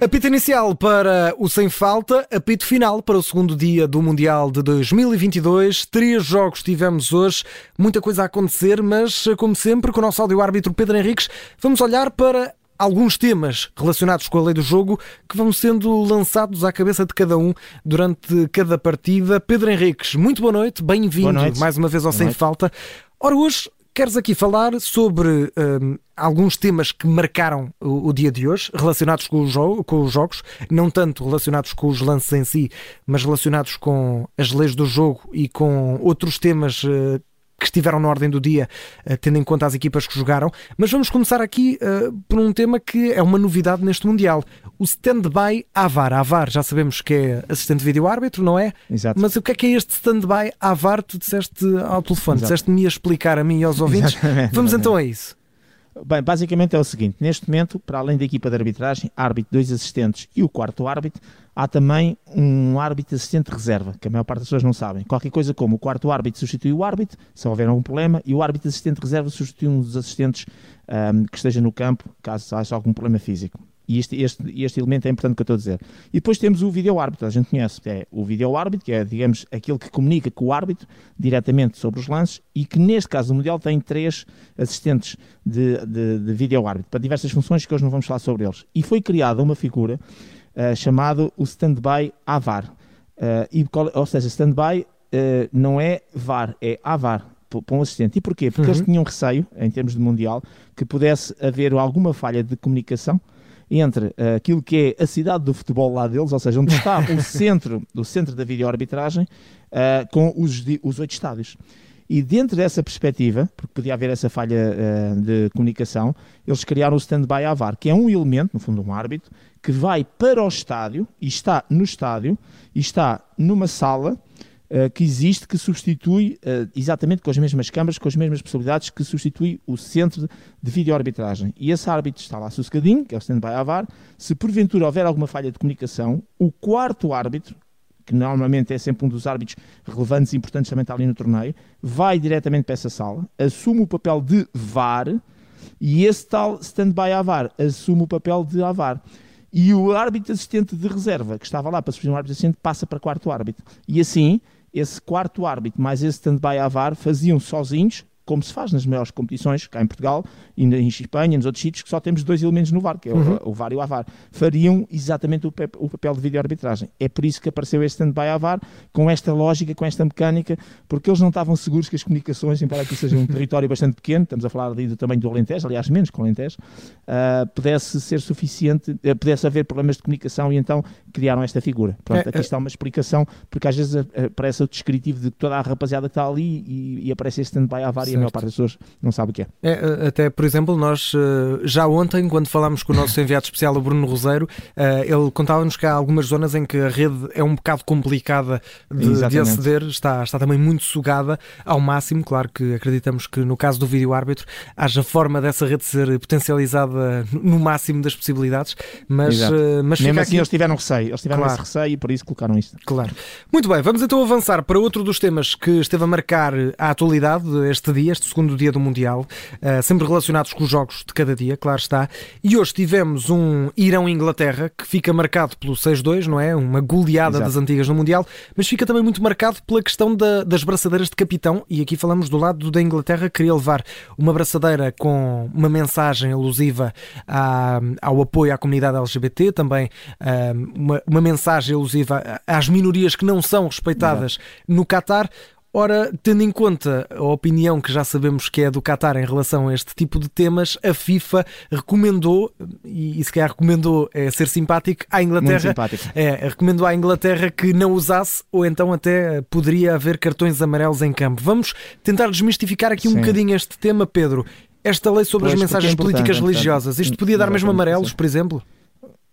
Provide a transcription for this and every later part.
Apito inicial para o Sem Falta, apito final para o segundo dia do Mundial de 2022. Três jogos tivemos hoje, muita coisa a acontecer, mas como sempre, com o nosso áudio-árbitro Pedro Henriques, vamos olhar para alguns temas relacionados com a lei do jogo que vão sendo lançados à cabeça de cada um durante cada partida. Pedro Henriques, muito boa noite, bem-vindo mais uma vez ao boa Sem noite. Falta. Ora, hoje Queres aqui falar sobre um, alguns temas que marcaram o, o, dia de hoje, relacionados com, o com os jogos, não tanto relacionados com os lances em si, mas relacionados com as leis do jogo e com outros temas uh, que estiveram na ordem do dia, uh, tendo em conta as equipas que jogaram. Mas vamos começar aqui uh, por um tema que é uma novidade neste Mundial: o stand-by AVAR. AVAR, já sabemos que é assistente de vídeo-árbitro, não é? Exato. Mas o que é que é este stand-by AVAR? Tu disseste ao telefone, disseste-me a explicar a mim e aos ouvintes. Exatamente. Vamos então a isso. Bem, basicamente é o seguinte: neste momento, para além da equipa de arbitragem, árbitro, dois assistentes e o quarto árbitro, há também um árbitro assistente de reserva, que a maior parte das pessoas não sabem. Qualquer coisa como o quarto árbitro substitui o árbitro, se houver algum problema, e o árbitro assistente de reserva substitui um dos assistentes um, que esteja no campo, caso haja algum problema físico. E este, este, este elemento é importante que eu estou a dizer. E depois temos o vídeo árbitro, a gente conhece, é o vídeo árbitro, que é, digamos, aquele que comunica com o árbitro diretamente sobre os lances e que neste caso o Mundial tem três assistentes de, de, de vídeo árbitro para diversas funções que hoje não vamos falar sobre eles. E foi criada uma figura uh, chamada o stand-by AVAR. Uh, e, ou seja, stand-by uh, não é VAR, é AVAR para um assistente. E porquê? Porque uhum. eles tinham receio, em termos de Mundial, que pudesse haver alguma falha de comunicação entre uh, aquilo que é a cidade do futebol lá deles, ou seja, onde está o centro, o centro da videoarbitragem, uh, com os, os oito estádios. E dentro dessa perspectiva, porque podia haver essa falha uh, de comunicação, eles criaram o stand-by AVAR, que é um elemento, no fundo um árbitro, que vai para o estádio, e está no estádio, e está numa sala, que existe, que substitui, uh, exatamente com as mesmas câmaras, com as mesmas possibilidades, que substitui o centro de videoarbitragem. E esse árbitro está lá sossegadinho, que é o stand-by AVAR. Se porventura houver alguma falha de comunicação, o quarto árbitro, que normalmente é sempre um dos árbitros relevantes e importantes também está ali no torneio, vai diretamente para essa sala, assume o papel de VAR e esse tal stand-by AVAR assume o papel de AVAR e o árbitro assistente de reserva, que estava lá para substituir um árbitro assistente, passa para quarto árbitro. E assim, esse quarto árbitro mais esse stand-by a VAR faziam sozinhos como se faz nas maiores competições, cá em Portugal, e em Espanha, nos outros sítios, que só temos dois elementos no VAR, que é uhum. o, o, VAR e o AVAR, fariam exatamente o, o papel de vídeo-arbitragem. É por isso que apareceu este stand-by AVAR, com esta lógica, com esta mecânica, porque eles não estavam seguros que as comunicações, embora que seja um território bastante pequeno, estamos a falar ali do tamanho do Alentejo, aliás, menos que o Alentejo, uh, pudesse ser suficiente, uh, pudesse haver problemas de comunicação e então criaram esta figura. Pronto, é, aqui é... está uma explicação, porque às vezes aparece o descritivo de toda a rapaziada que está ali e, e aparece este stand-by AVAR e maior parte das pessoas não sabe o que é. é. Até, por exemplo, nós eh, já ontem, quando falámos com o nosso enviado especial, o Bruno Roseiro, eh, ele contava-nos que há algumas zonas em que a rede é um bocado complicada de, de aceder, está, está também muito sugada ao máximo. Claro que acreditamos que no caso do vídeo-árbitro haja forma dessa rede ser potencializada no máximo das possibilidades, mas, mas mesmo assim aqui... eles tiveram receio, eles tiveram claro. esse receio e por isso colocaram isto. Claro. Muito bem, vamos então avançar para outro dos temas que esteve a marcar a atualidade este dia, este segundo dia do Mundial, uh, sempre relacionados com os jogos de cada dia, claro está. E hoje tivemos um Irão-Inglaterra que fica marcado pelo 6-2, não é? Uma goleada Exato. das antigas no Mundial, mas fica também muito marcado pela questão da, das braçadeiras de capitão. E aqui falamos do lado da Inglaterra, que queria levar uma braçadeira com uma mensagem alusiva à, ao apoio à comunidade LGBT, também uh, uma, uma mensagem alusiva às minorias que não são respeitadas Exato. no Qatar. Ora, tendo em conta a opinião que já sabemos que é do Qatar em relação a este tipo de temas, a FIFA recomendou, e, se calhar recomendou é ser simpático, à Inglaterra. É, recomendou à Inglaterra que não usasse, ou então até poderia haver cartões amarelos em campo. Vamos tentar desmistificar aqui Sim. um bocadinho este tema, Pedro. Esta lei sobre pois, as mensagens é políticas é religiosas, isto podia dar mesmo amarelos, por exemplo?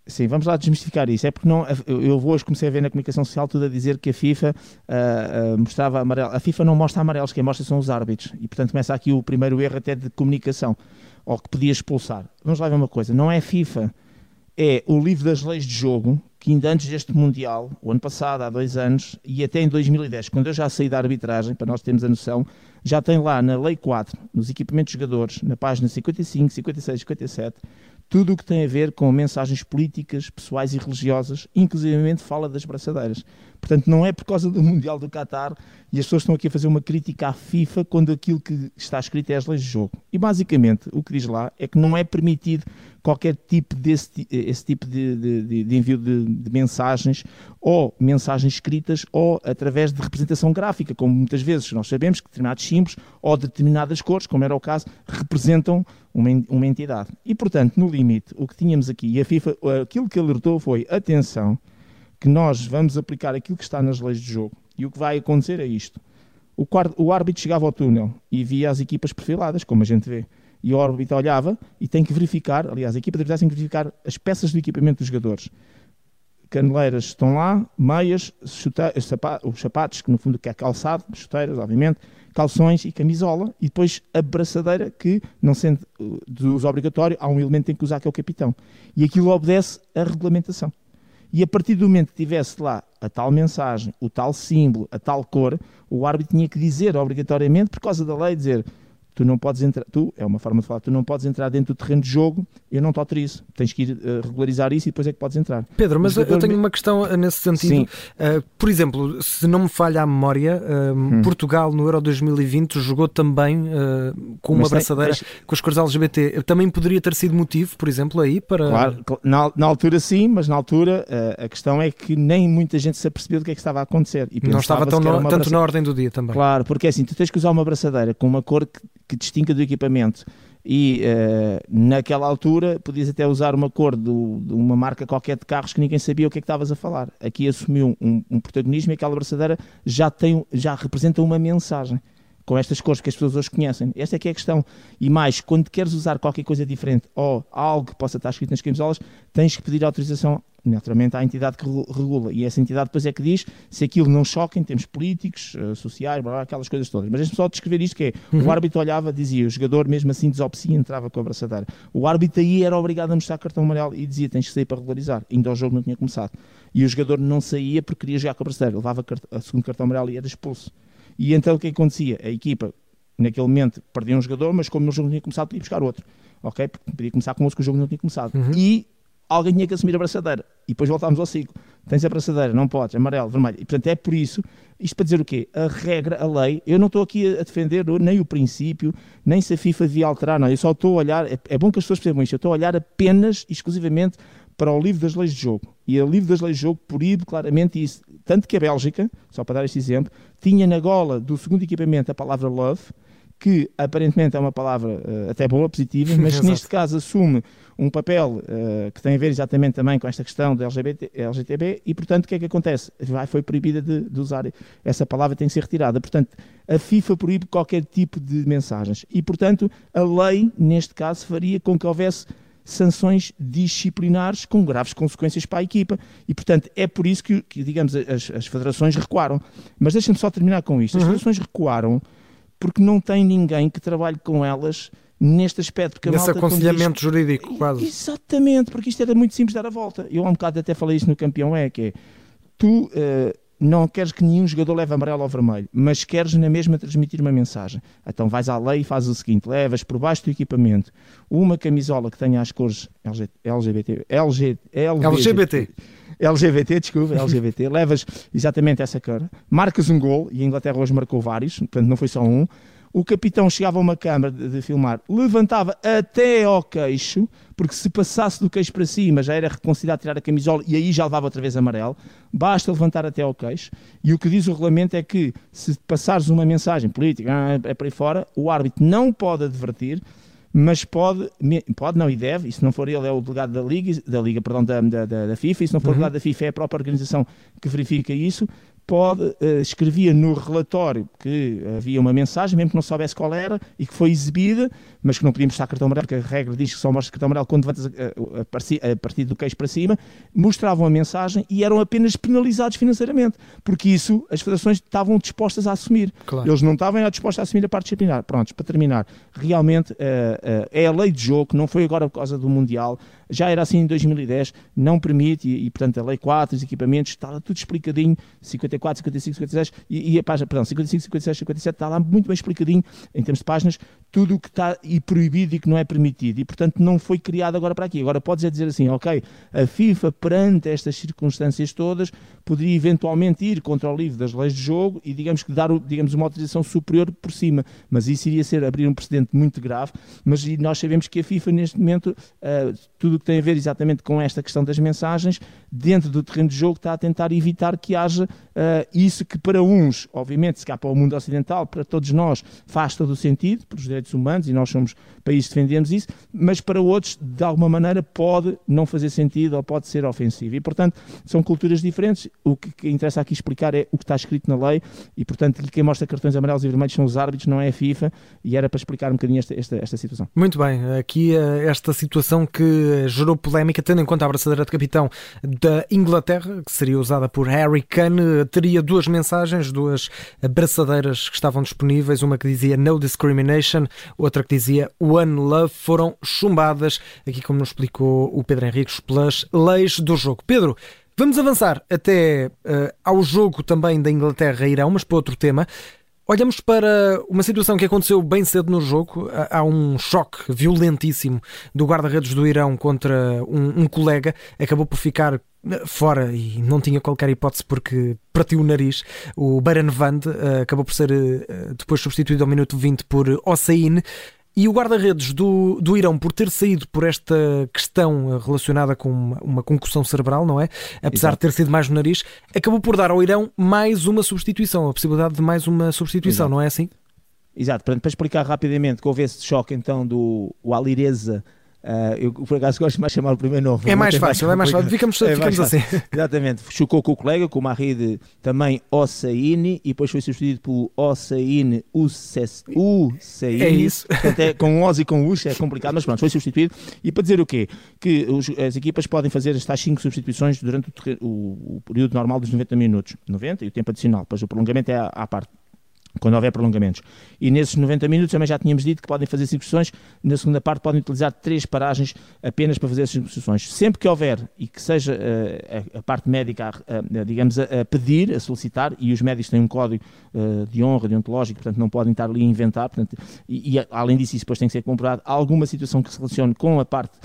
Sim, vamos lá desmistificar isso. É porque não, eu hoje comecei a ver na comunicação social tudo a dizer que a FIFA uh, uh, mostrava amarelo. A FIFA não mostra amarelos, quem mostra são os árbitros. E portanto começa aqui o primeiro erro até de comunicação, ou que podia expulsar. Vamos lá ver uma coisa: não é a FIFA, é o livro das leis de jogo que ainda antes deste Mundial, o ano passado, há dois anos, e até em 2010, quando eu já saí da arbitragem, para nós termos a noção, já tem lá na Lei 4, nos equipamentos de jogadores, na página 55, 56, 57, tudo o que tem a ver com mensagens políticas, pessoais e religiosas, inclusivamente fala das braçadeiras. Portanto, não é por causa do Mundial do Qatar e as pessoas estão aqui a fazer uma crítica à FIFA quando aquilo que está escrito é as leis de jogo. E basicamente o que diz lá é que não é permitido qualquer tipo desse esse tipo de, de, de envio de, de, mensagens ou mensagens escritas ou através de representação gráfica, como muitas vezes nós sabemos que determinados símbolos ou determinadas cores, como era o caso, representam uma, uma entidade. E portanto, no limite, o que tínhamos aqui, e a FIFA, aquilo que alertou foi, atenção, que nós vamos aplicar aquilo que está nas leis de jogo. E o que vai acontecer é isto. O, o árbitro chegava ao túnel e via as equipas perfiladas, como a gente vê e o árbitro olhava e tem que verificar, aliás, a equipa de arbitragem tem que verificar as peças do equipamento dos jogadores. Caneleiras estão lá, meias, os sapatos, que no fundo que é calçado, chuteiras, obviamente, calções e camisola, e depois a braçadeira, que, não sendo uh, de uso obrigatório, há um elemento que tem que usar que é o capitão. E aquilo obedece à regulamentação. E a partir do momento que tivesse lá a tal mensagem, o tal símbolo, a tal cor, o árbitro tinha que dizer obrigatoriamente, por causa da lei, dizer tu não podes entrar, tu, é uma forma de falar, tu não podes entrar dentro do terreno de jogo, eu não te autorizo. Tens que ir uh, regularizar isso e depois é que podes entrar. Pedro, mas, mas eu tenho uma questão eh, nesse sentido. Uh, por exemplo, se não me falha a memória, uh, hum. Portugal no Euro 2020 jogou também com uma abraçadeira com as cores LGBT. Também poderia ter sido motivo, por exemplo, aí para. Claro, na, na altura sim, mas na altura a questão é que nem muita gente se apercebeu do que é que estava a acontecer. E não estava tão no, tanto na ordem do dia também. Claro, porque é assim, tu tens que usar uma abraçadeira com uma cor que que distinga do equipamento. E uh, naquela altura podias até usar uma cor do, de uma marca qualquer de carros que ninguém sabia o que é que estavas a falar. Aqui assumiu um, um protagonismo e aquela braçadeira já, tem, já representa uma mensagem com estas cores que as pessoas hoje conhecem. Esta é que é a questão. E mais, quando queres usar qualquer coisa diferente ou algo que possa estar escrito nas camisolas, tens que pedir autorização naturalmente à entidade que regula. E essa entidade depois é que diz se aquilo não choca em termos políticos, uh, sociais, blá, blá, aquelas coisas todas. Mas deixa-me só descrever isto que é, uhum. o árbitro olhava, dizia, o jogador mesmo assim desobecia entrava com a abraçadeira. O árbitro aí era obrigado a mostrar cartão amarelo e dizia, tens que sair para regularizar. Ainda o jogo não tinha começado. E o jogador não saía porque queria jogar com a abraçadeira. Levava a segundo cartão amarelo e era expulso. E então o que acontecia? A equipa, naquele momento, perdia um jogador, mas como o jogo não tinha começado, podia buscar outro. Ok? Porque podia começar com outro que o jogo não tinha começado. Uhum. E alguém tinha que assumir a braçadeira. E depois voltámos ao ciclo. Tens a braçadeira, não podes, amarelo, vermelho. E portanto é por isso, isto para dizer o quê? A regra, a lei, eu não estou aqui a defender nem o princípio, nem se a FIFA devia alterar, não. Eu só estou a olhar, é, é bom que as pessoas percebam isto, eu estou a olhar apenas, exclusivamente, para o livro das leis de jogo. E o livro das leis de jogo proíbe claramente isso. Tanto que a Bélgica, só para dar este exemplo, tinha na gola do segundo equipamento a palavra love, que aparentemente é uma palavra uh, até boa, positiva, mas que neste caso assume um papel uh, que tem a ver exatamente também com esta questão do LGBT, LGTB e, portanto, o que é que acontece? Vai, foi proibida de, de, usar essa palavra, tem que ser retirada. Portanto, a FIFA proíbe qualquer tipo de mensagens e, portanto, a lei, neste caso, faria com que houvesse sanções disciplinares com graves consequências para a equipa. E, portanto, é por isso que, que digamos, as, as, federações recuaram. Mas deixem-me só terminar com isto. As uhum. federações recuaram porque não tem ninguém que trabalhe com elas neste aspecto. Porque Nesse aconselhamento diz... jurídico, quase. Exatamente, porque isto era muito simples dar a volta. Eu há um bocado até falei isso no campeão é, que é, tu uh, não queres que nenhum jogador leve amarelo ou vermelho, mas queres na mesma transmitir uma mensagem. Então vais à lei e fazes o seguinte, levas por baixo do equipamento uma camisola que tenha as cores LGBT, LG, LGBT. LGBT, desculpa, LGBT, levas exatamente essa cara, marcas um gol, e a Inglaterra hoje marcou vários, portanto não foi só um, o capitão chegava a uma câmara de, de, filmar, levantava até ao queixo, porque se passasse do queixo para cima já era reconsiderado tirar a camisola e aí já levava outra vez amarelo. Basta levantar até ao queixo. E o que diz o regulamento é que se passares uma mensagem política, ah, é para aí fora, o árbitro não pode advertir, mas pode, pode não e deve, e se não for ele é o delegado da Liga, da, Liga, perdão, da, da, da FIFA, e se não for uhum. o delegado da FIFA é a própria organização que verifica isso, pode, uh, escrevia no relatório que havia uma mensagem, mesmo que não soubesse qual era, e que foi exibida, mas que não podíamos mostrar cartão amarelo, porque a regra diz que só mostra cartão amarelo quando levantas a, a, partir do queixo para cima, mostravam a mensagem e eram apenas penalizados financeiramente, porque isso as federações estavam dispostas a assumir. Claro. Eles não estavam dispostos a assumir a parte disciplinar. Prontos, para terminar, realmente uh, é a lei de jogo, não foi agora por causa do Mundial, já era assim em 2010, não permite, e, e portanto a Lei 4, os equipamentos, está lá tudo explicadinho, 54, 55, 56, e, e a página, perdão, 55, 56, 57, está lá muito bem explicadinho, em termos de páginas, tudo o que está e proibido e que não é permitido, e portanto não foi criado agora para aqui. Agora podes é dizer assim, ok, a FIFA perante estas circunstâncias todas, poderia eventualmente ir contra o livro das leis de jogo e digamos que dar digamos, uma autorização superior por cima, mas isso iria ser abrir um precedente muito grave, mas nós sabemos que a FIFA neste momento, uh, tudo o que tem a ver exatamente com esta questão das mensagens, dentro do terreno de jogo está a tentar evitar que haja uh, isso que para uns, obviamente, se cá para o mundo ocidental, para todos nós, faz todo o sentido, para os direitos humanos, e nós somos países que defendemos isso, mas para outros, de alguma maneira, pode não fazer sentido ou pode ser ofensivo. E, portanto, são culturas diferentes. O que interessa aqui explicar é o que está escrito na lei e, portanto, quem mostra cartões amarelos e vermelhos são os árbitros, não é a FIFA, e era para explicar um bocadinho esta, esta, esta situação. Muito bem, aqui eh, esta situação que gerou polémica, tendo em conta a abraçadeira de capitão da Inglaterra, que seria usada por Harry Kane, teria duas mensagens, duas abraçadeiras que estavam disponíveis, uma que dizia No Discrimination, outra que dizia One Love, foram chumbadas, aqui como nos explicou o Pedro Henriques, pelas leis do jogo. Pedro, Vamos avançar até uh, ao jogo também da Inglaterra-Irão, mas para outro tema. Olhamos para uma situação que aconteceu bem cedo no jogo. Há um choque violentíssimo do guarda-redes do Irão contra um, um, colega. Acabou por ficar eh, fora e não tinha qualquer hipótese porque partiu o nariz. O Baran Vand uh, acabou por ser uh, depois substituído ao minuto 20 por Hossein. E o guarda-redes do, do Irão, por ter saído por esta questão eh, relacionada com uma, uma concussão cerebral, não é? Apesar Exato. de ter sido mais no nariz, acabou por dar ao Irão mais uma substituição, a possibilidade de mais uma substituição, Exato. não é assim? Exato, para, para explicar rapidamente que houve esse choque então do Alireza Uh, eu por acaso gosto mais de chamar o primeiro nome. É mais fácil, é mais fácil. Ficamos, é ficamos assim. Exatamente. Chocou com o colega, com o Marride também Ossaine e depois foi substituído por Ossaine Ussaine. É isso. Até com Oz e com Us é complicado, mas pronto, foi substituído. E para dizer o quê? Que os, as equipas podem fazer estas 5 substituições durante o, o, o, período normal dos 90 minutos. 90 e o tempo adicional. Depois o prolongamento é à, à parte quando houver prolongamentos. E nesses 90 minutos também já tínhamos dito que podem fazer substituições, na segunda parte podem utilizar três paragens apenas para fazer as substituições. Sempre que houver e que seja uh, a, a, parte médica, digamos, a, a, pedir, a solicitar, e os médicos têm um código uh, de honra, deontológico, portanto não podem estar ali a inventar, portanto, e, e, além disso, isso depois tem que ser comprovado, alguma situação que se relacione com a parte,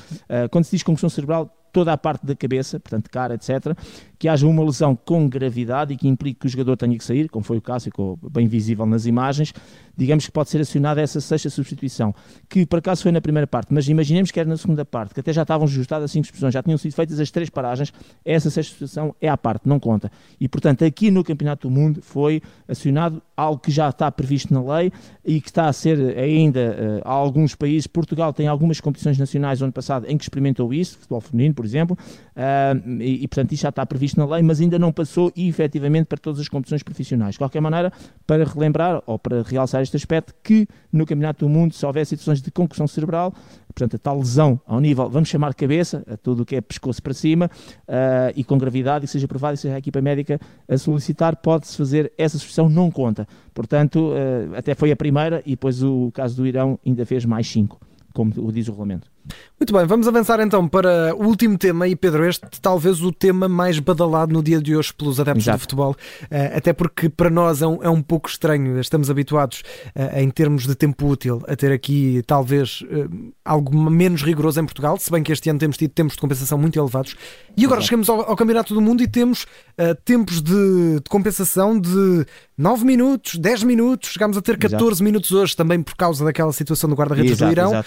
quando se diz concussão cerebral, toda a parte da cabeça, portanto cara, etc., que haja uma lesão com gravidade e que implique que o jogador tenha que sair, como foi o caso, ficou bem visível nas imagens, digamos que pode ser acionada essa sexta substituição, que por acaso foi na primeira parte, mas imaginemos que era na segunda parte, que até já estavam ajustadas as cinco substituições, já tinham sido feitas as três paragens, essa sexta substituição é à parte, não conta. E portanto, aqui no Campeonato do Mundo foi acionado algo que já está previsto na lei e que está a ser ainda uh, a alguns países. Portugal tem algumas competições nacionais no ano passado em que experimentou isso, futebol feminino, por exemplo, uh, e, e, portanto isto já está previsto na lei, mas ainda não passou efetivamente para todas as competições profissionais. De qualquer maneira, para relembrar ou para realçar este aspecto, que no Campeonato do Mundo, se houver situações de concussão cerebral, portanto a tal lesão ao nível, vamos chamar cabeça, a tudo o que é pescoço para cima, uh, e com gravidade, e seja provado, e seja a equipa médica a solicitar, pode-se fazer essa substituição, não conta. Portanto, uh, até foi a primeira, e depois o caso do Irão ainda fez mais cinco, como diz o regulamento. Muito bem, vamos avançar então para o último tema e Pedro, este talvez o tema mais badalado no dia de hoje pelos adeptos Exato. do futebol, eh, até porque para nós é um, é um pouco estranho, estamos habituados eh, em termos de tempo útil a ter aqui talvez eh, algo menos rigoroso em Portugal, se bem que este ano temos tido tempos de compensação muito elevados e agora Exato. chegamos ao, ao, Campeonato do Mundo e temos uh, tempos de, de, compensação de 9 minutos, 10 minutos, chegamos a ter 14 Exato. minutos hoje também por causa daquela situação do guarda-redes do Irão. Uh,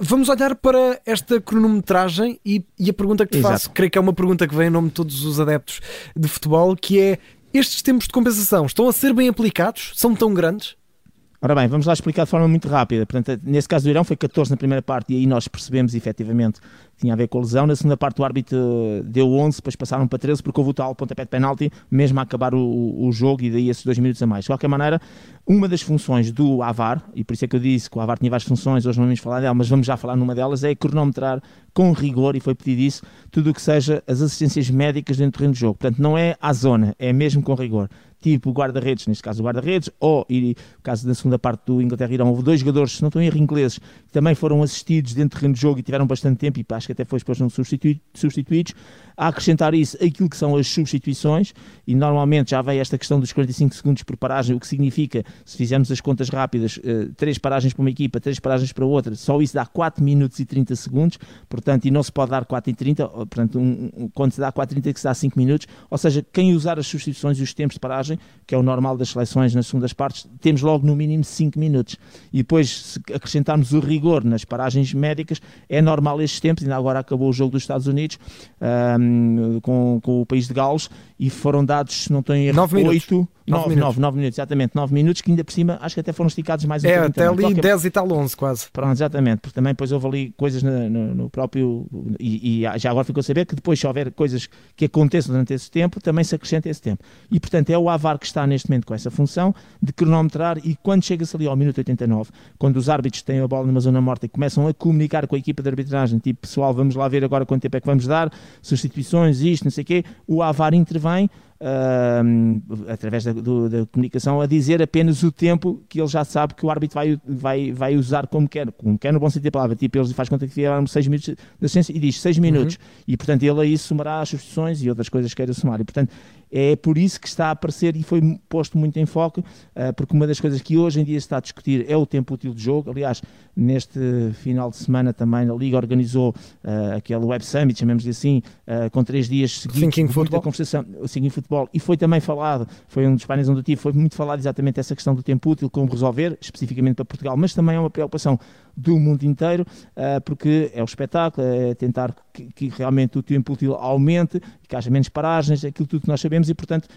vamos olhar para para esta cronometragem e, e a pergunta que te Exato. faço, creio que é uma pergunta que vem em nome de todos os adeptos de futebol, que é estes tempos de compensação estão a ser bem aplicados? São tão grandes? Ora bem, vamos lá explicar de forma muito rápida. Portanto, nesse caso do Irão foi 14 na primeira parte e aí nós percebemos efetivamente tinha a ver com a lesão. Na segunda parte o árbitro deu 11, depois passaram para 13 porque houve o tal pontapé de penalti, mesmo a acabar o, o jogo e daí esses dois minutos a mais. De qualquer maneira, uma das funções do AVAR, e por isso é que eu disse que o AVAR tinha várias funções, hoje não vamos falar dela, mas vamos já falar numa delas, é cronometrar com rigor, e foi pedido isso, tudo o que seja as assistências médicas dentro do terreno de jogo. Portanto, não é à zona, é mesmo com rigor. Tipo guarda-redes, neste caso o guarda-redes, ou, no caso da segunda parte do Inglaterra-Irão, houve dois jogadores, se não estão em erro ingleses, também foram assistidos dentro do terreno de jogo e tiveram bastante tempo, e acho que até foi depois não substituídos. A acrescentar isso, aquilo que são as substituições, e normalmente já vem esta questão dos 45 segundos por paragem, o que significa, se fizermos as contas rápidas, uh, três paragens para uma equipa, três paragens para outra, só isso dá 4 minutos e 30 segundos, portanto, e não se pode dar 4 e 30, portanto, um, um, quando se dá 4 e 30 que se dá 5 minutos, ou seja, quem usar as substituições e os tempos de paragem, que é o normal das seleções nas segundas partes, temos logo no mínimo 5 minutos. E depois, se acrescentarmos o rigor nas paragens médicas, é normal estes tempos, ainda agora acabou o jogo dos Estados Unidos um, com, com o país de Gales, e foram dados, se não estou em erro, 9 8, 9, 9, 9 minutos, exatamente, 9 minutos, que ainda por cima acho que até foram esticados mais um É, até ali Qualquer... 10 e tal 11 quase. Pronto, exatamente, porque também depois houve ali coisas no, no, no próprio, e, e, já agora ficou a saber que depois se houver coisas que aconteçam durante esse tempo, também se acrescenta esse tempo. E portanto é o AVAR que está neste momento com essa função de cronometrar e quando chega-se ali ao minuto 89, quando os árbitros têm a bola numa zona morta e começam a comunicar com a equipa de arbitragem, tipo pessoal, vamos lá ver agora quanto tempo é que vamos dar, substituições, isto, não sei o quê, o AVAR intervém uh, através da, do, da, comunicação, a dizer apenas o tempo que ele já sabe que o árbitro vai, vai, vai usar como quer, como quer no bom sentido da palavra. Tipo, ele faz conta que ficaram 6 minutos de assistência e diz 6 minutos. Uhum. E, portanto, ele aí somará as substituições e outras coisas que queira somar. E, portanto, é por isso que está a aparecer e foi posto muito em foco, uh, porque uma das coisas que hoje em dia se está a discutir é o tempo útil de jogo. Aliás, neste final de semana também a Liga organizou uh, aquele Web Summit, chamemos-lhe assim, uh, com três dias seguidos. Thinking Football. Conversação, o Thinking Futebol e foi também falado, foi um dos painéis onde eu tive, foi muito falado exatamente essa questão do tempo útil, como resolver, especificamente para Portugal, mas também é uma preocupação do mundo inteiro, uh, porque é o espetáculo, é tentar que, que, realmente o tempo útil aumente, que haja menos paragens, aquilo tudo que nós sabemos e, portanto,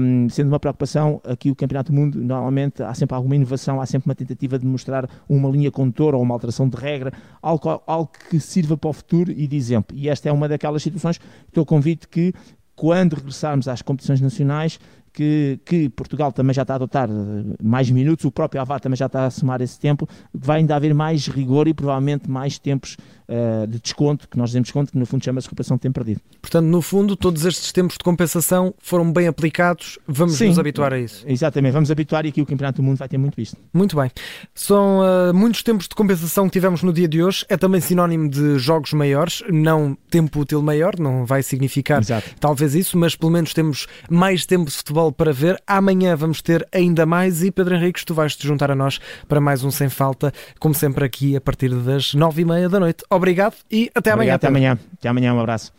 um, sendo uma preocupação, aqui o Campeonato do Mundo, normalmente há sempre alguma inovação, há sempre uma tentativa de mostrar uma linha condutora ou uma alteração de regra, algo, algo que sirva para o futuro e de exemplo. E esta é uma daquelas situações que eu convido que quando regressarmos às competições nacionais, que, que, Portugal também já está a adotar eh, mais minutos, o próprio Avar também já está a somar esse tempo, vai ainda haver mais rigor e provavelmente mais tempos uh, de desconto, que nós dizemos desconto, que no fundo chama-se recuperação de tempo perdido. Portanto, no fundo, todos estes tempos de compensação foram bem aplicados, vamos Sim, nos habituar a isso. Exatamente, vamos habituar e aqui o Campeonato do Mundo vai ter muito visto. Muito bem. São uh, muitos tempos de compensação que tivemos no dia de hoje, é também sinónimo de jogos maiores, não tempo útil maior, não vai significar Exato. talvez isso, mas pelo menos temos mais tempo de futebol para ver. Amanhã vamos ter ainda mais e Pedro Henriques, tu vais te juntar a nós para mais um Sem Falta, como sempre aqui a partir das nove e meia da noite. Obrigado e até Obrigado, amanhã. Até amanhã. Até amanhã, um abraço.